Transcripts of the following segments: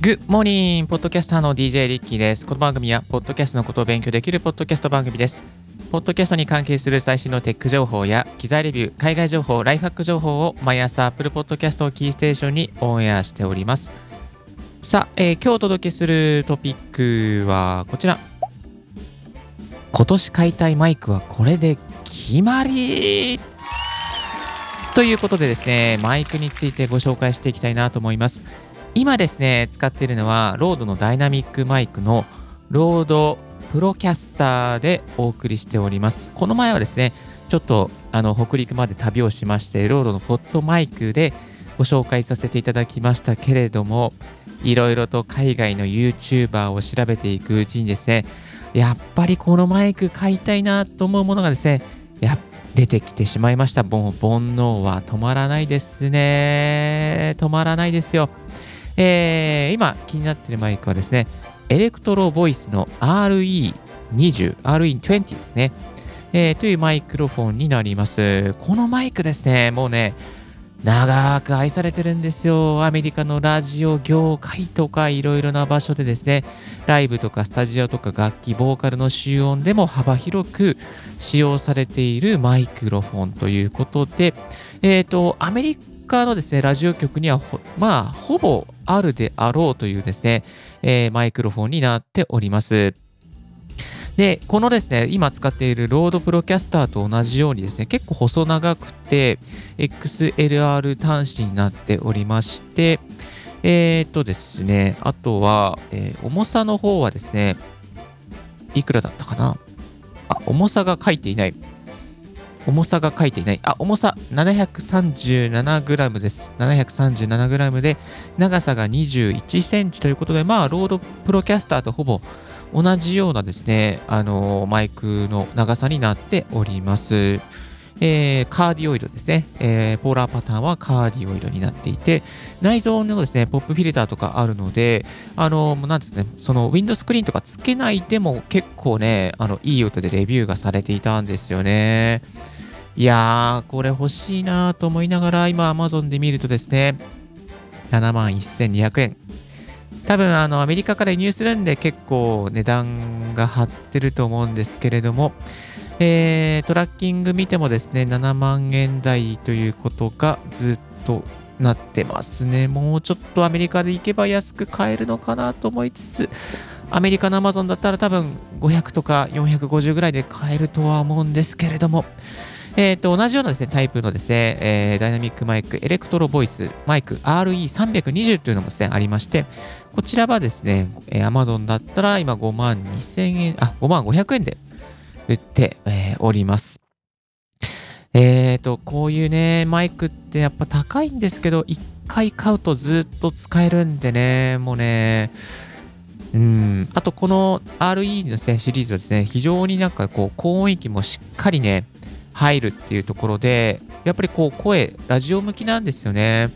グッモーニンポッドキャスターの DJ リッキーです。この番組は、ポッドキャストのことを勉強できるポッドキャスト番組です。ポッドキャストに関係する最新のテック情報や、機材レビュー、海外情報、ライフハック情報を毎朝 Apple Podcast をキーステーションにオンエアしております。さあ、えー今日お届けするトピックはこちら。今年買いたいマイクはこれで決まりということでですね、マイクについてご紹介していきたいなと思います。今ですね、使っているのは、 RODE のダイナミックマイクの RODE Procaster でお送りしております。この前はですね、ちょっとあの北陸まで旅をしまして、 RODE の PodMic でご紹介させていただきましたけれども、いろいろと海外の YouTuber を調べていくうちにですね、やっぱりこのマイク買いたいなと思うものがですね、や出てきてしまいました。もう煩悩は止まらないですね。止まらないですよ。えー今気になっているマイクはですね、エレクトロボイスの RE20、RE20 ですね、えーというマイクロフォンになります。このマイクですね、もうね、長く愛されてるんですよ。アメリカのラジオ業界とかいろいろな場所でですね、ライブとかスタジオとか楽器、ボーカルの集音でも幅広く使用されているマイクロフォンということで、えっ、と、アメリカのですね、ラジオ局には、まあ、ほぼあるであろうというですね、えーマイクロフォンになっております。で、このですね、今使っている RODE Procaster と同じようにですね、結構細長くて XLR 端子になっておりまして、えっ、とですね、あとは、えー重さの方はですね、いくらだったかな？あ、重さが書いていない。重さが書いていない。あ、重さ 737g です。737g で、長さが21センチということで、まあ、 RODE Procaster とほぼ同じようなですね、あのマイクの長さになっております。えーカーディオイドですね、えーポーラーパターンはカーディオイドになっていて、内蔵のですね、ポップフィルターとかあるので、あのもうなんですね、そのウィンドスクリーンとかつけないでも結構ね、あのいい音でレビューがされていたんですよね。いやー、これ欲しいなと思いながら、今 Amazon で見るとですね、7万1200円。多分あのアメリカから輸入するんで結構値段が張ってると思うんですけれども、えートラッキング見てもですね、7万円台ということがずっとなってますね。もうちょっとアメリカで行けば安く買えるのかなと思いつつ、アメリカの Amazon だったら多分500とか450ぐらいで買えるとは思うんですけれども、えー、と同じようなですねタイプのですね、えーダイナミックマイク、 Electro-Voice マイク RE320 というのもですね、ありまして、こちらはですね、えー Amazon だったら今5万2000円、あ、5万500円で売って、えーおります。えーと、こういうね、マイクってやっぱ高いんですけど、1回買うとずっと使えるんでね、もうね、うん、あとこの RE のね、シリーズはですね、非常になんかこう、高音域もしっかりね、入るっていうところで、やっぱりこう、声、ラジオ向きなんですよね。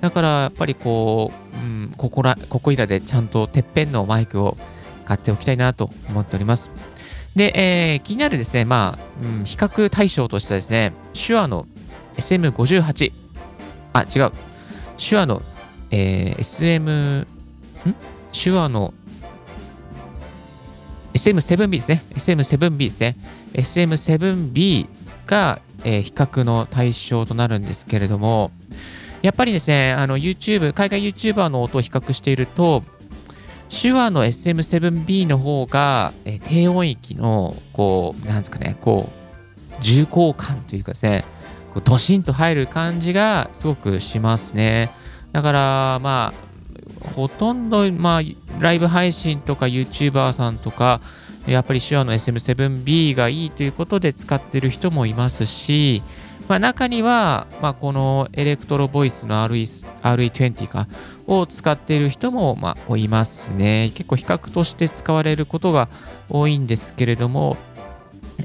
だからやっぱりこう、うん、ここら、ここいらでちゃんとてっぺんのマイクを買っておきたいなと思っております。で、えー気になるですね、まあ、うん、比較対象としてですね、手話の SM58、あ、違う、手話の、えー SM、ん？手話の SM7B ですね。SM7B ですね。SM7B が、えー比較の対象となるんですけれども、やっぱりですね、あの YouTube、海外 YouTuber の音を比較していると、手話の SM7B の方が、えー低音域の、こう、なんですかね、こう、重厚感というかですね、こうドシンと入る感じがすごくしますね。だから、まあ、ほとんど、まあ、ライブ配信とか YouTuber さんとか、やっぱり手話の SM7B がいいということで使ってる人もいますし、まあ、中には、まあ、このエレクトロボイスの RE RE20 かを使っている人も、まあ、いますね。結構比較として使われることが多いんですけれども、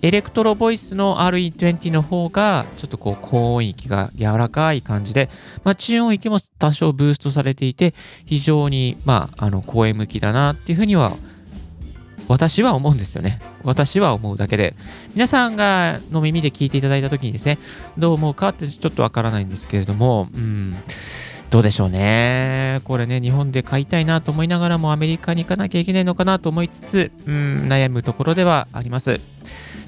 エレクトロボイスの RE20 の方が、ちょっとこう、高音域が柔らかい感じで、まあ、中音域も多少ブーストされていて、非常に、まあ、あの、声向きだなっていうふうには思います、私は思うんですよね。私は思うだけで。皆さんがの耳で聞いていただいたときにですね、どう思うかってちょっとわからないんですけれども、うん。どうでしょうね。これね、日本で買いたいなと思いながらもアメリカに行かなきゃいけないのかなと思いつつ、うん、悩むところではあります。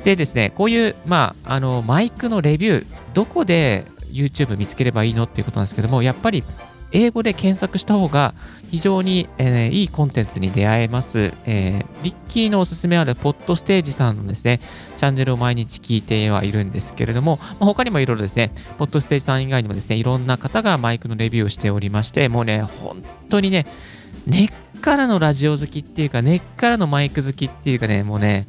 でですね、こういう、まあ、あの、マイクのレビュー、どこで YouTube 見つければいいのっていうことなんですけども、やっぱり英語で検索した方が非常に、えー、いいコンテンツに出会えます。えー、リッキーのおすすめは、ポッドステージさんのですね、チャンネルを毎日聞いてはいるんですけれども、まあ、他にもいろいろですね、ポッドステージさん以外にもですね、いろんな方がマイクのレビューをしておりまして、もうね、本当にね、根っからのラジオ好きっていうか、根っからのマイク好きっていうかね、もうね、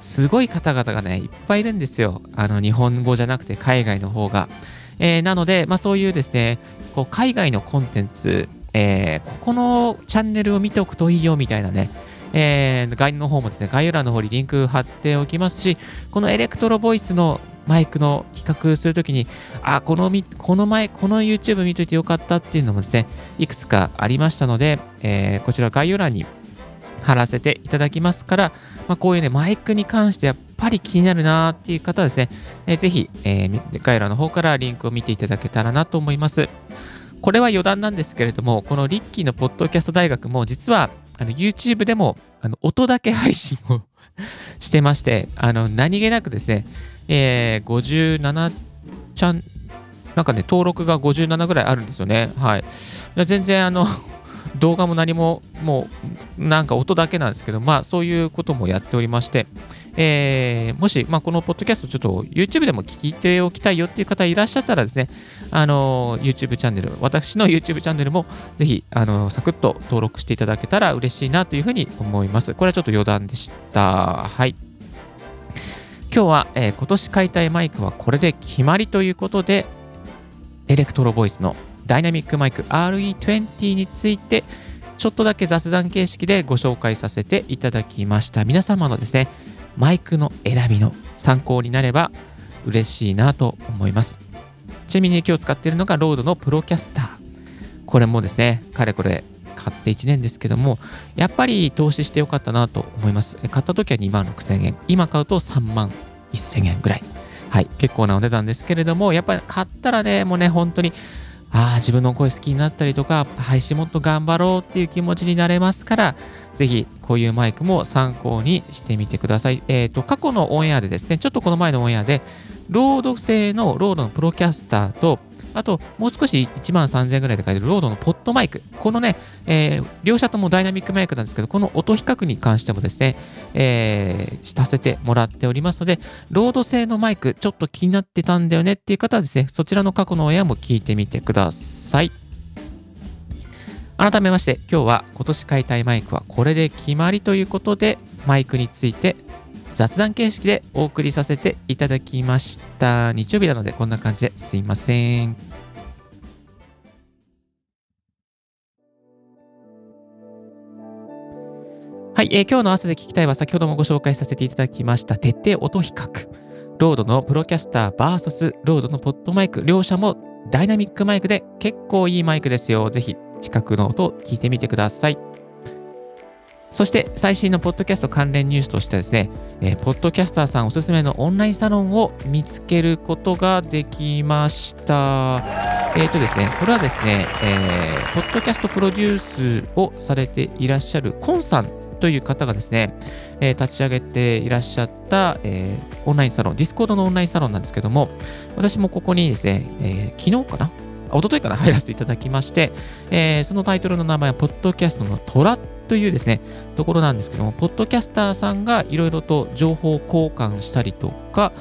すごい方々がね、いっぱいいるんですよ。あの、日本語じゃなくて海外の方が。えー、なので、まあ、そういうですね、こう海外のコンテンツ、えー、ここのチャンネルを見ておくといいよみたいなね、えー、概要の方もですね、概要欄の方にリンク貼っておきますし、このエレクトロボイスのマイクの比較するときに、あ、このこの前、この YouTube 見といてよかったっていうのもですね、いくつかありましたので、えー、こちら概要欄に貼らせていただきますから、まあ、こういうね、マイクに関してやっぱり気になるなーっていう方はですね、ぜひ、えー、概要欄の方からリンクを見ていただけたらなと思います。これは余談なんですけれども、このリッキーのポッドキャスト大学も実はあの YouTube でもあの音だけ配信を してまして、あの何気なくですね、えー、57ちゃん、なんかね、登録が57ぐらいあるんですよね。はい。全然あの動画も何ももうなんか音だけなんですけど、まあそういうこともやっておりまして、えー、もし、まあ、このポッドキャストちょっと YouTube でも聞いておきたいよっていう方いらっしゃったらですね、あの YouTube チャンネル、私の YouTube チャンネルもぜひ、あのサクッと登録していただけたら嬉しいなというふうに思います。これはちょっと余談でした。はい。今日は、えー、今年買いたいマイクはこれで決まりということで、エレクトロボイスのダイナミックマイク RE20 について、ちょっとだけ雑談形式でご紹介させていただきました。皆様のですね、マイクの選びの参考になれば嬉しいなと思います。ちなみに今日使っているのが RODE の Procaster。これもですね、かれこれ買って1年ですけども、やっぱり投資してよかったなと思います。買った時は2万6000円。今買うと3万1000円ぐらい。はい、結構なお値段ですけれども、やっぱり買ったらね、もうね、本当にああ、自分の声好きになったりとか、配信もっと頑張ろうっていう気持ちになれますから、ぜひこういうマイクも参考にしてみてください。えっ、ー、と、過去のオンエアでですね、ちょっとこの前のオンエアで、RODE 製の RODE の Procaster と、あと、もう少し1万3000円ぐらいで買える RODE の PodMic。このね、えー、両者ともダイナミックマイクなんですけど、この音比較に関してもですね、えー、させてもらっておりますので、 RODE 製のマイク、ちょっと気になってたんだよねっていう方はですね、そちらの過去のオンエアも聞いてみてください。改めまして、今日は今年買いたいマイクはこれで決まりということで、マイクについて雑談形式でお送りさせていただきました。日曜日なのでこんな感じですいません。はい、えー、今日の合わせて聞きたいは先ほどもご紹介させていただきました徹底音比較。 RODE の Procaster VS RODE の PodMic。両者もダイナミックマイクで結構いいマイクですよ。ぜひ近くの音を聞いてみてください。そして最新のポッドキャスト関連ニュースとしてですね、えー、ポッドキャスターさんおすすめのオンラインサロンを見つけることができました。えっ、ー、とですね、これはですね、えー、ポッドキャストプロデュースをされていらっしゃるコンさんという方がですね、え、立ち上げていらっしゃった、え、オンラインサロン、ディスコードのオンラインサロンなんですけども、私もここにですね、え、昨日かな一昨日から入らせていただきまして、えー、そのタイトルの名前は、ポッドキャストの虎というですね、ところなんですけども、ポッドキャスターさんがいろいろと情報交換したりとか、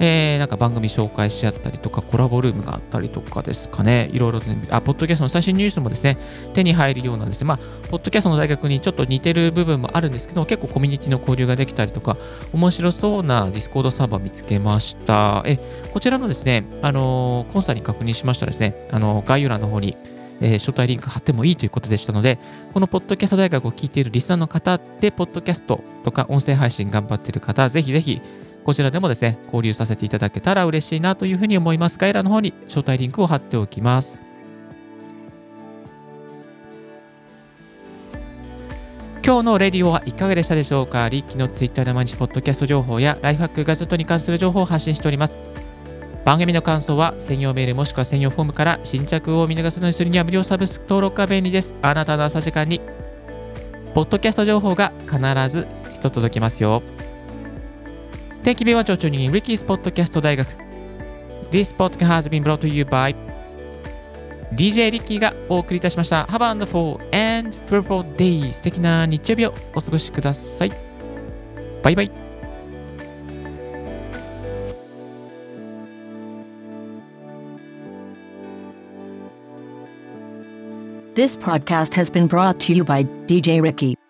えー、なんか番組紹介し合ったりとか、コラボルームがあったりとかですかね、いろいろね、あ、ポッドキャストの最新ニュースもですね、手に入るようなですね。まあ、ポッドキャストの大学にちょっと似てる部分もあるんですけど、結構コミュニティの交流ができたりとか、面白そうな Discord サーバー見つけました。え、こちらのですね、あのー、コンサに確認しましたらですね、あのー、概要欄の方に、えー、招待リンク貼ってもいいということでしたので、このポッドキャスト大学を聞いているリスナーの方で、ポッドキャストとか音声配信頑張っている方、ぜひぜひ、こちらでもですね、交流させていただけたら嬉しいなというふうに思います。概要欄の方に招待リンクを貼っておきます。今日のレディオはいかがでしたでしょうか？リッキーのツイッターで毎日ポッドキャスト情報やライフハックガジェットに関する情報を発信しております。番組の感想は専用メールもしくは専用フォームから新着を見逃さないようにするには無料サブスク登録が便利です。あなたの朝時間に、ポッドキャスト情報が必ず一つ届きますよ。定期便は長々に Ricky's Podcast 大学。This podcast has been brought to you by DJ リッキーがお送りいたしました。Have a wonderful and fruitful day 素敵な日曜日をお過ごしください。バイバイ。This podcast has been brought to you by DJ Ricky.